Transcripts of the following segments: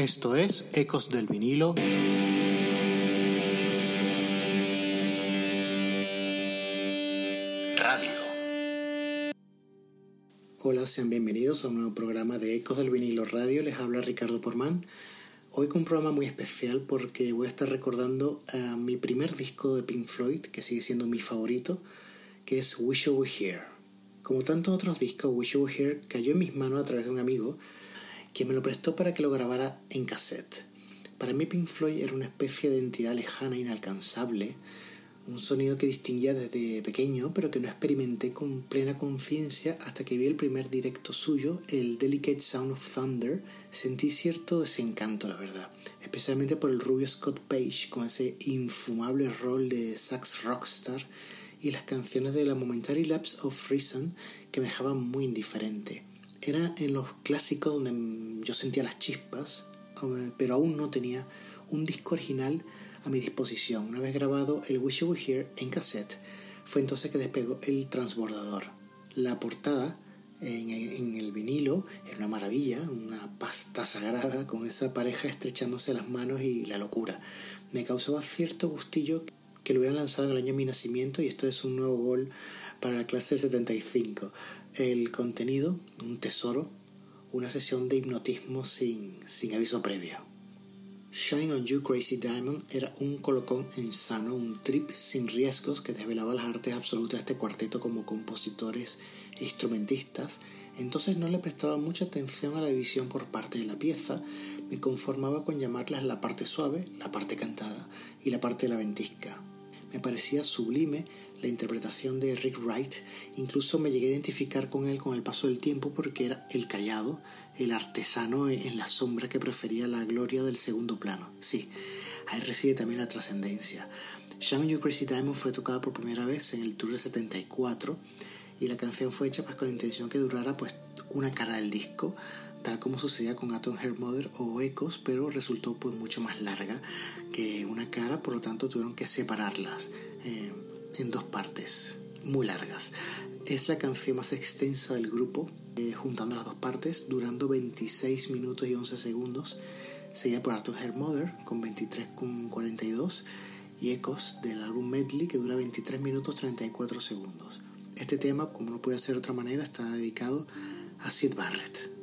Esto es Ecos del vinilo. Radio. Hola, sean bienvenidos a un nuevo programa de Ecos del vinilo radio. Les habla Ricardo Porman. Hoy con un programa muy especial porque voy a estar recordando a mi primer disco de Pink Floyd, que sigue siendo mi favorito, que es Wish You Were Here. Como tantos otros discos, Wish You Were Here cayó en mis manos a través de un amigo que me lo prestó para que lo grabara en cassette. Para mí Pink Floyd era una especie de entidad lejana, inalcanzable, un sonido que distinguía desde pequeño, pero que no experimenté con plena conciencia hasta que vi el primer directo suyo, el Delicate Sound of Thunder. Sentí cierto desencanto, la verdad, especialmente por el rubio Scott Page con ese infumable rol de sax rockstar y las canciones de la Momentary Lapse of Reason que me dejaban muy indiferente. Era en los clásicos donde yo sentía las chispas, pero aún no tenía un disco original a mi disposición. Una vez grabado el Wish You Were Here en cassette, fue entonces que despegó el transbordador. La portada en, el vinilo era una maravilla, una pasta sagrada con esa pareja estrechándose las manos y la locura. Me causaba cierto gustillo que lo hubieran lanzado en el año de mi nacimiento y esto es un nuevo gol para la clase del 75. El contenido, un tesoro, una sesión de hipnotismo sin, sin aviso previo. Shine on You Crazy Diamond era un colocón insano, un trip sin riesgos que desvelaba las artes absolutas de este cuarteto como compositores e instrumentistas. Entonces no le prestaba mucha atención a la división por parte de la pieza, me conformaba con llamarlas la parte suave, la parte cantada y la parte de la ventisca. Me parecía sublime la interpretación de Rick Wright. Incluso me llegué a identificar con él con el paso del tiempo porque era el callado, el artesano en la sombra que prefería la gloria del segundo plano. Sí, ahí reside también la trascendencia. Shine You Crazy Diamond fue tocada por primera vez en el tour de 74 y la canción fue hecha pues con la intención que durara pues una cara del disco tal como sucedía con Atom Hair Mother o Ecos, pero resultó pues mucho más larga que una cara, por lo tanto tuvieron que separarlas. Eh, en dos partes muy largas. Es la canción más extensa del grupo, eh, juntando las dos partes, durando 26 minutos y 11 segundos, seguida por Arthur Her Mother con 23,42 y Ecos del álbum Medley que dura 23 minutos 34 segundos. Este tema, como no puede ser de otra manera, está dedicado a Sid Barrett.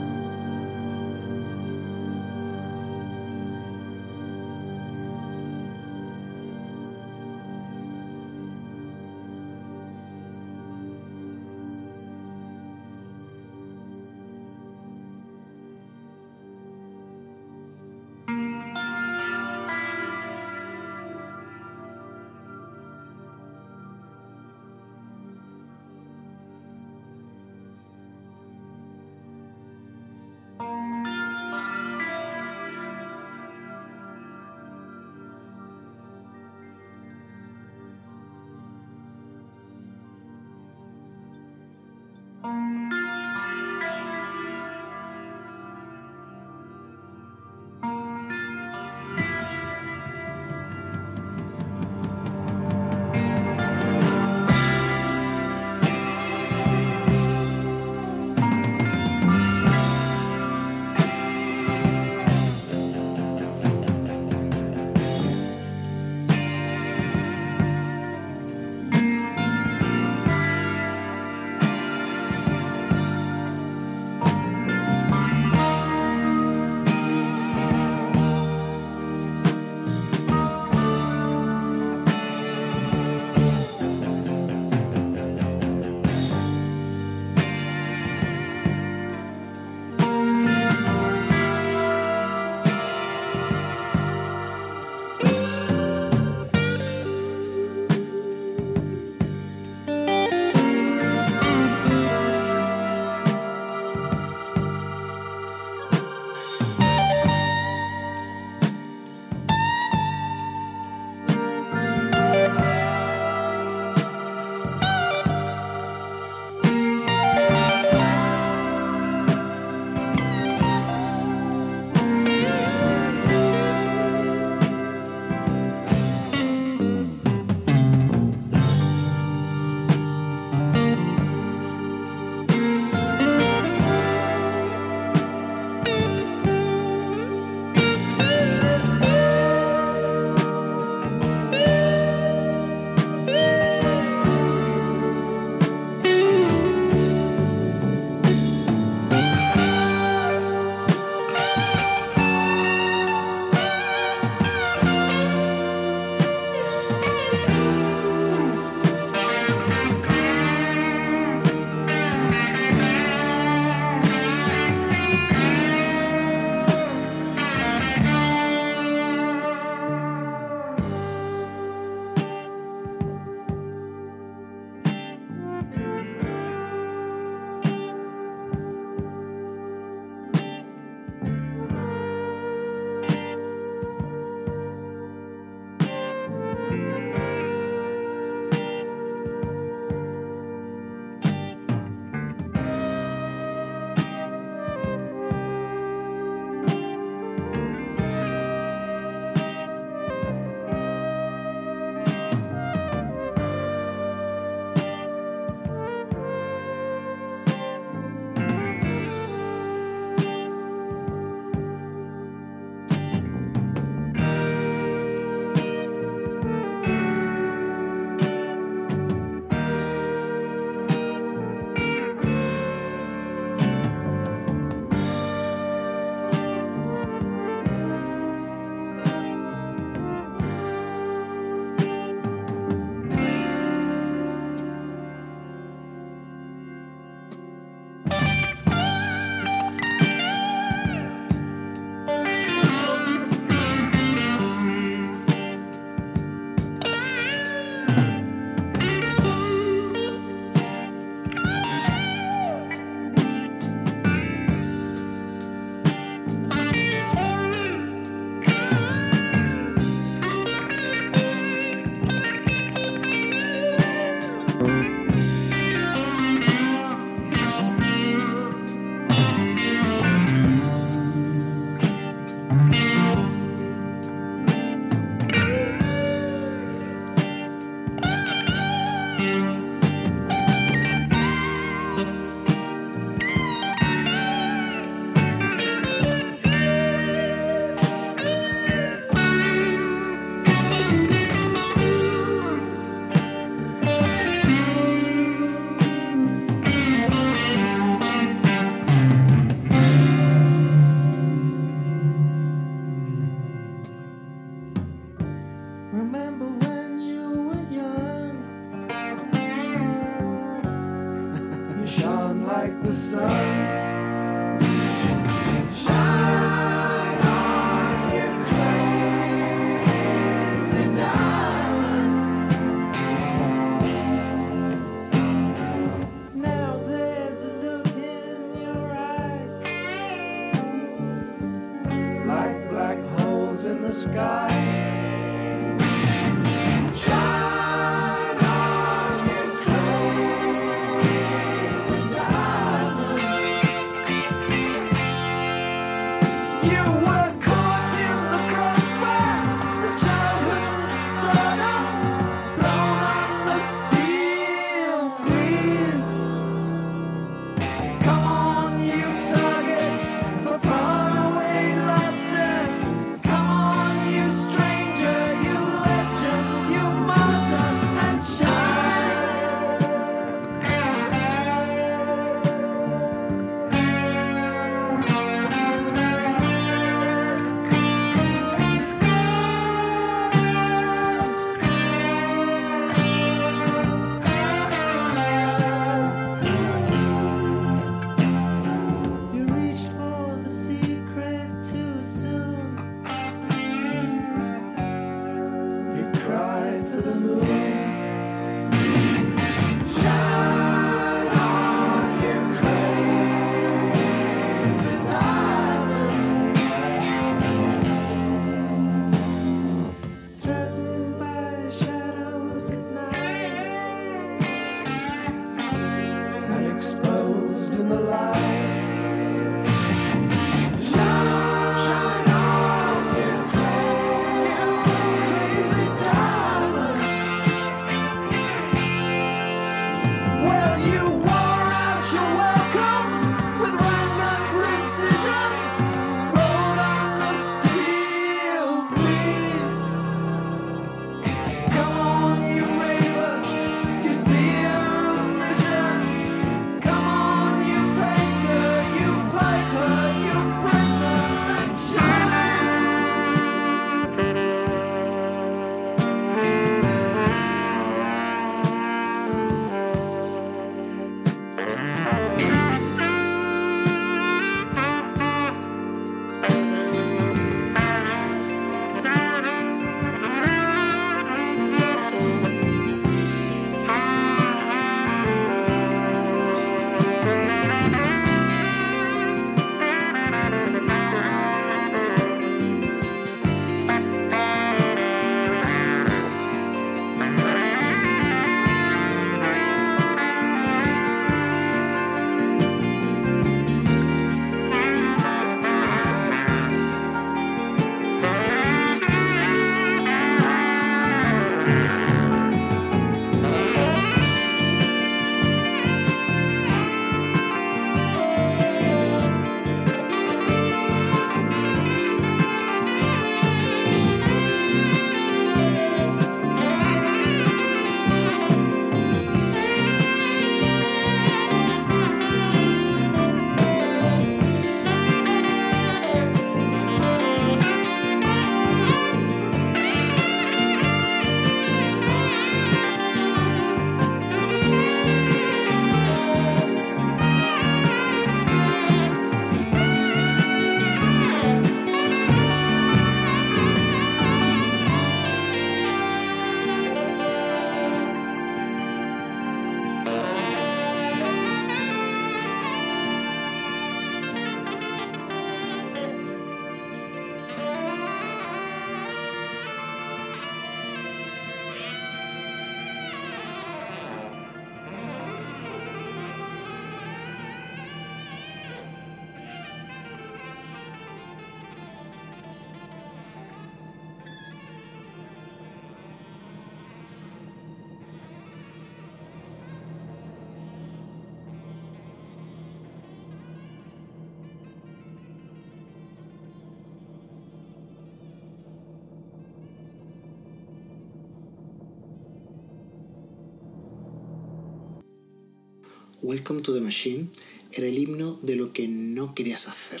Welcome to the Machine era el himno de lo que no querías hacer.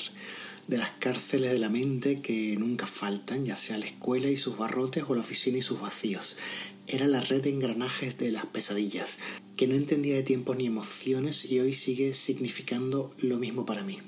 de las cárceles de la mente que nunca faltan, ya sea la escuela y sus barrotes o la oficina y sus vacíos. Era la red de engranajes de las pesadillas, que no entendía de tiempos ni emociones y hoy sigue significando lo mismo para mí.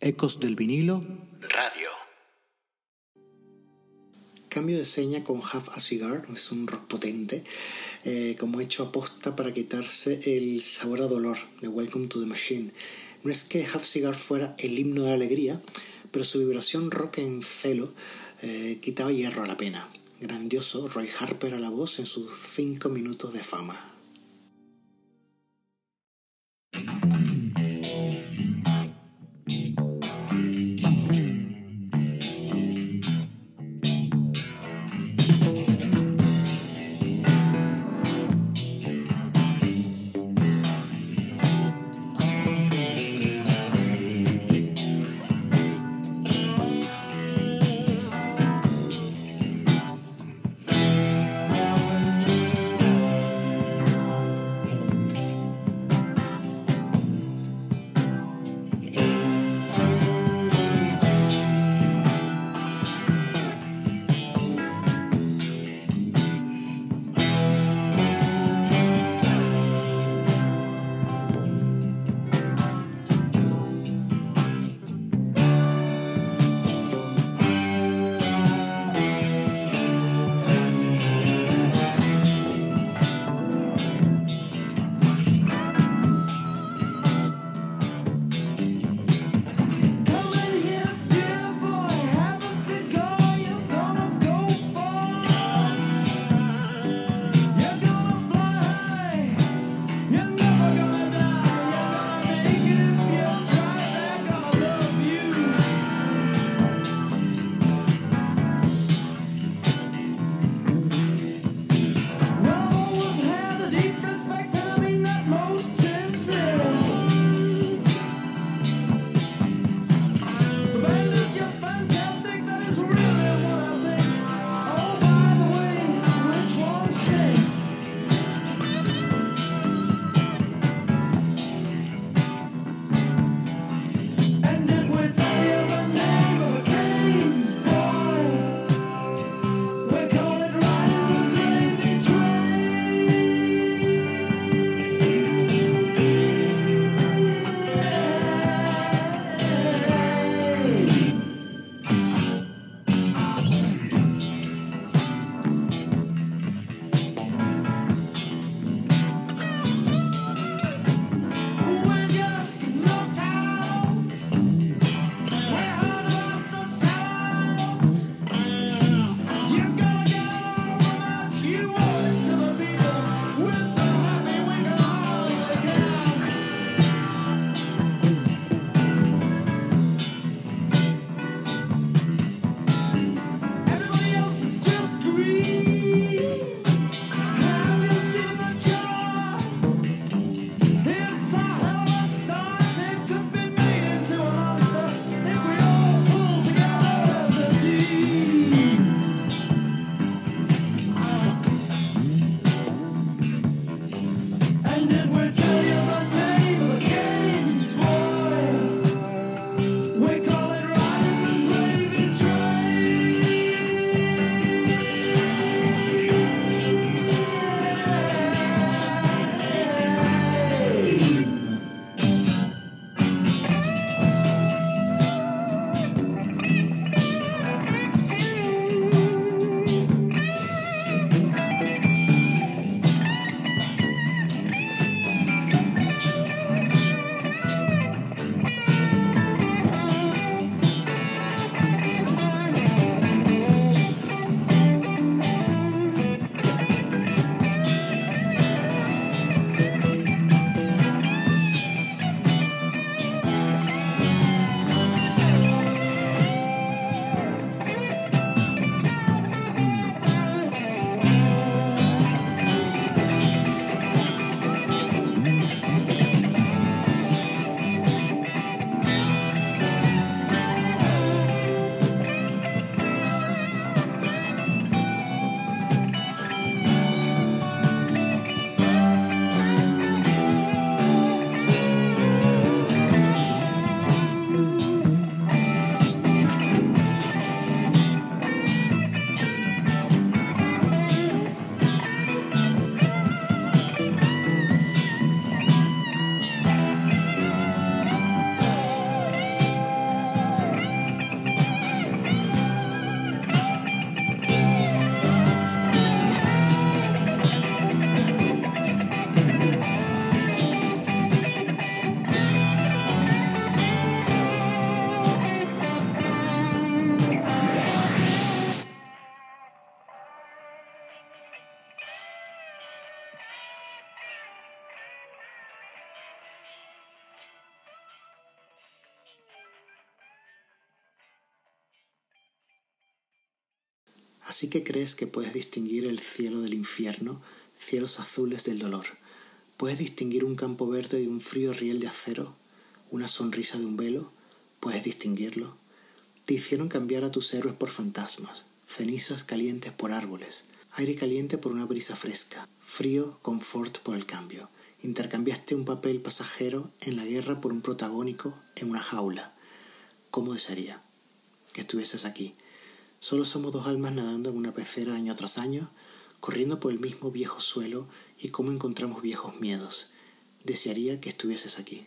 Ecos del vinilo. Radio. Cambio de seña con Half a Cigar, es un rock potente, eh, como hecho aposta para quitarse el sabor a dolor de Welcome to the Machine. No es que Half Cigar fuera el himno de la alegría, pero su vibración rock en celo eh, quitaba hierro a la pena. Grandioso Roy Harper a la voz en sus cinco minutos de fama. Así que crees que puedes distinguir el cielo del infierno, cielos azules del dolor. Puedes distinguir un campo verde de un frío riel de acero, una sonrisa de un velo. Puedes distinguirlo. Te hicieron cambiar a tus héroes por fantasmas, cenizas calientes por árboles, aire caliente por una brisa fresca, frío, confort por el cambio. Intercambiaste un papel pasajero en la guerra por un protagónico en una jaula. ¿Cómo desearía que estuvieses aquí? Solo somos dos almas nadando en una pecera año tras año, corriendo por el mismo viejo suelo y cómo encontramos viejos miedos. Desearía que estuvieses aquí.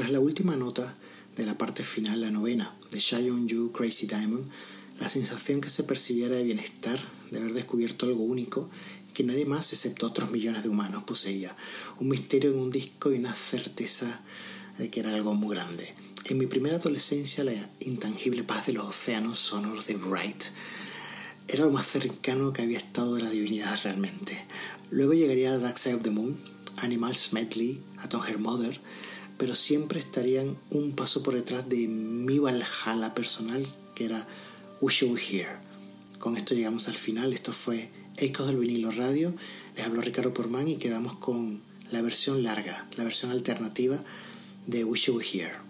Tras la última nota de la parte final, la novena, de Shy on You, Crazy Diamond, la sensación que se percibiera de bienestar, de haber descubierto algo único que nadie más, excepto otros millones de humanos, poseía. Un misterio en un disco y una certeza de que era algo muy grande. En mi primera adolescencia, la intangible paz de los océanos sonoros de Bright era lo más cercano que había estado de la divinidad realmente. Luego llegaría Dark Side of the Moon, Animals Medley, Atom Her Mother, pero siempre estarían un paso por detrás de mi Valhalla personal, que era You Were Here. Con esto llegamos al final. Esto fue Ecos del vinilo radio. Les habló Ricardo Porman y quedamos con la versión larga, la versión alternativa de You Were Here.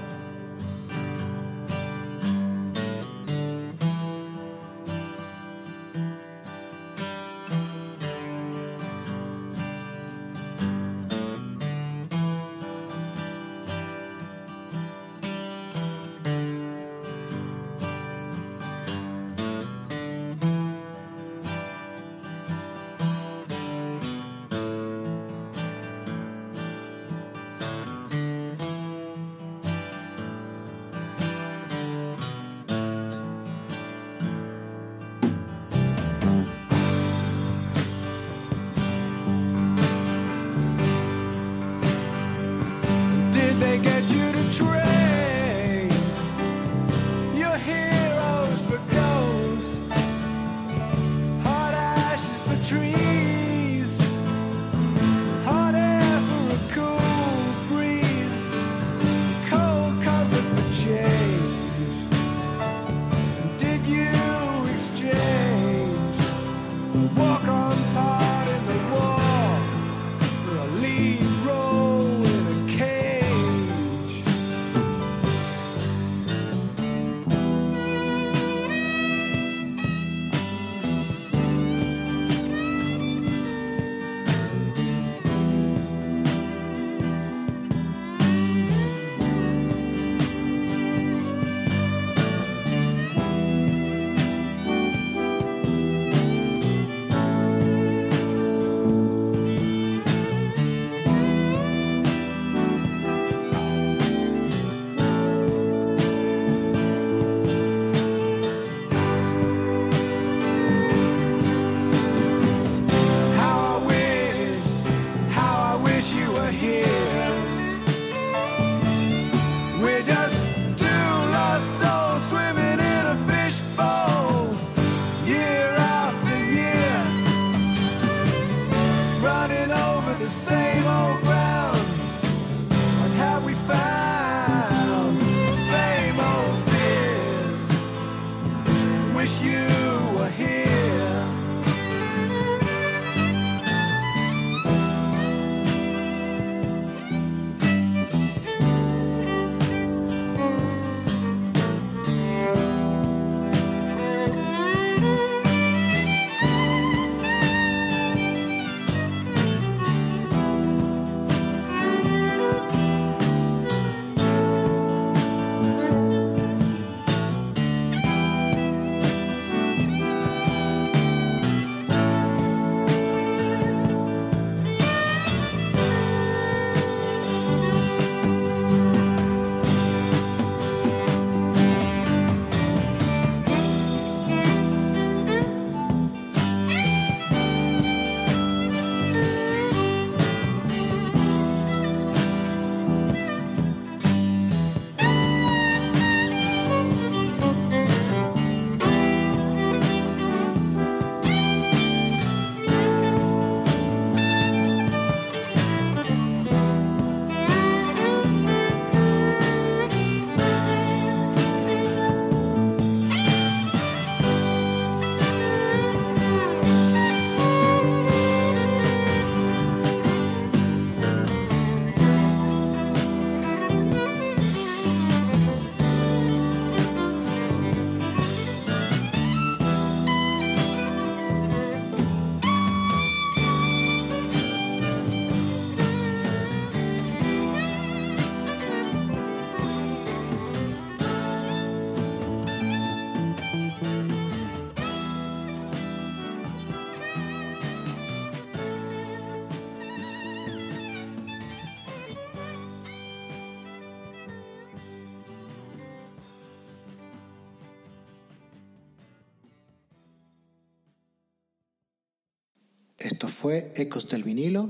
fue Ecos del Vinilo.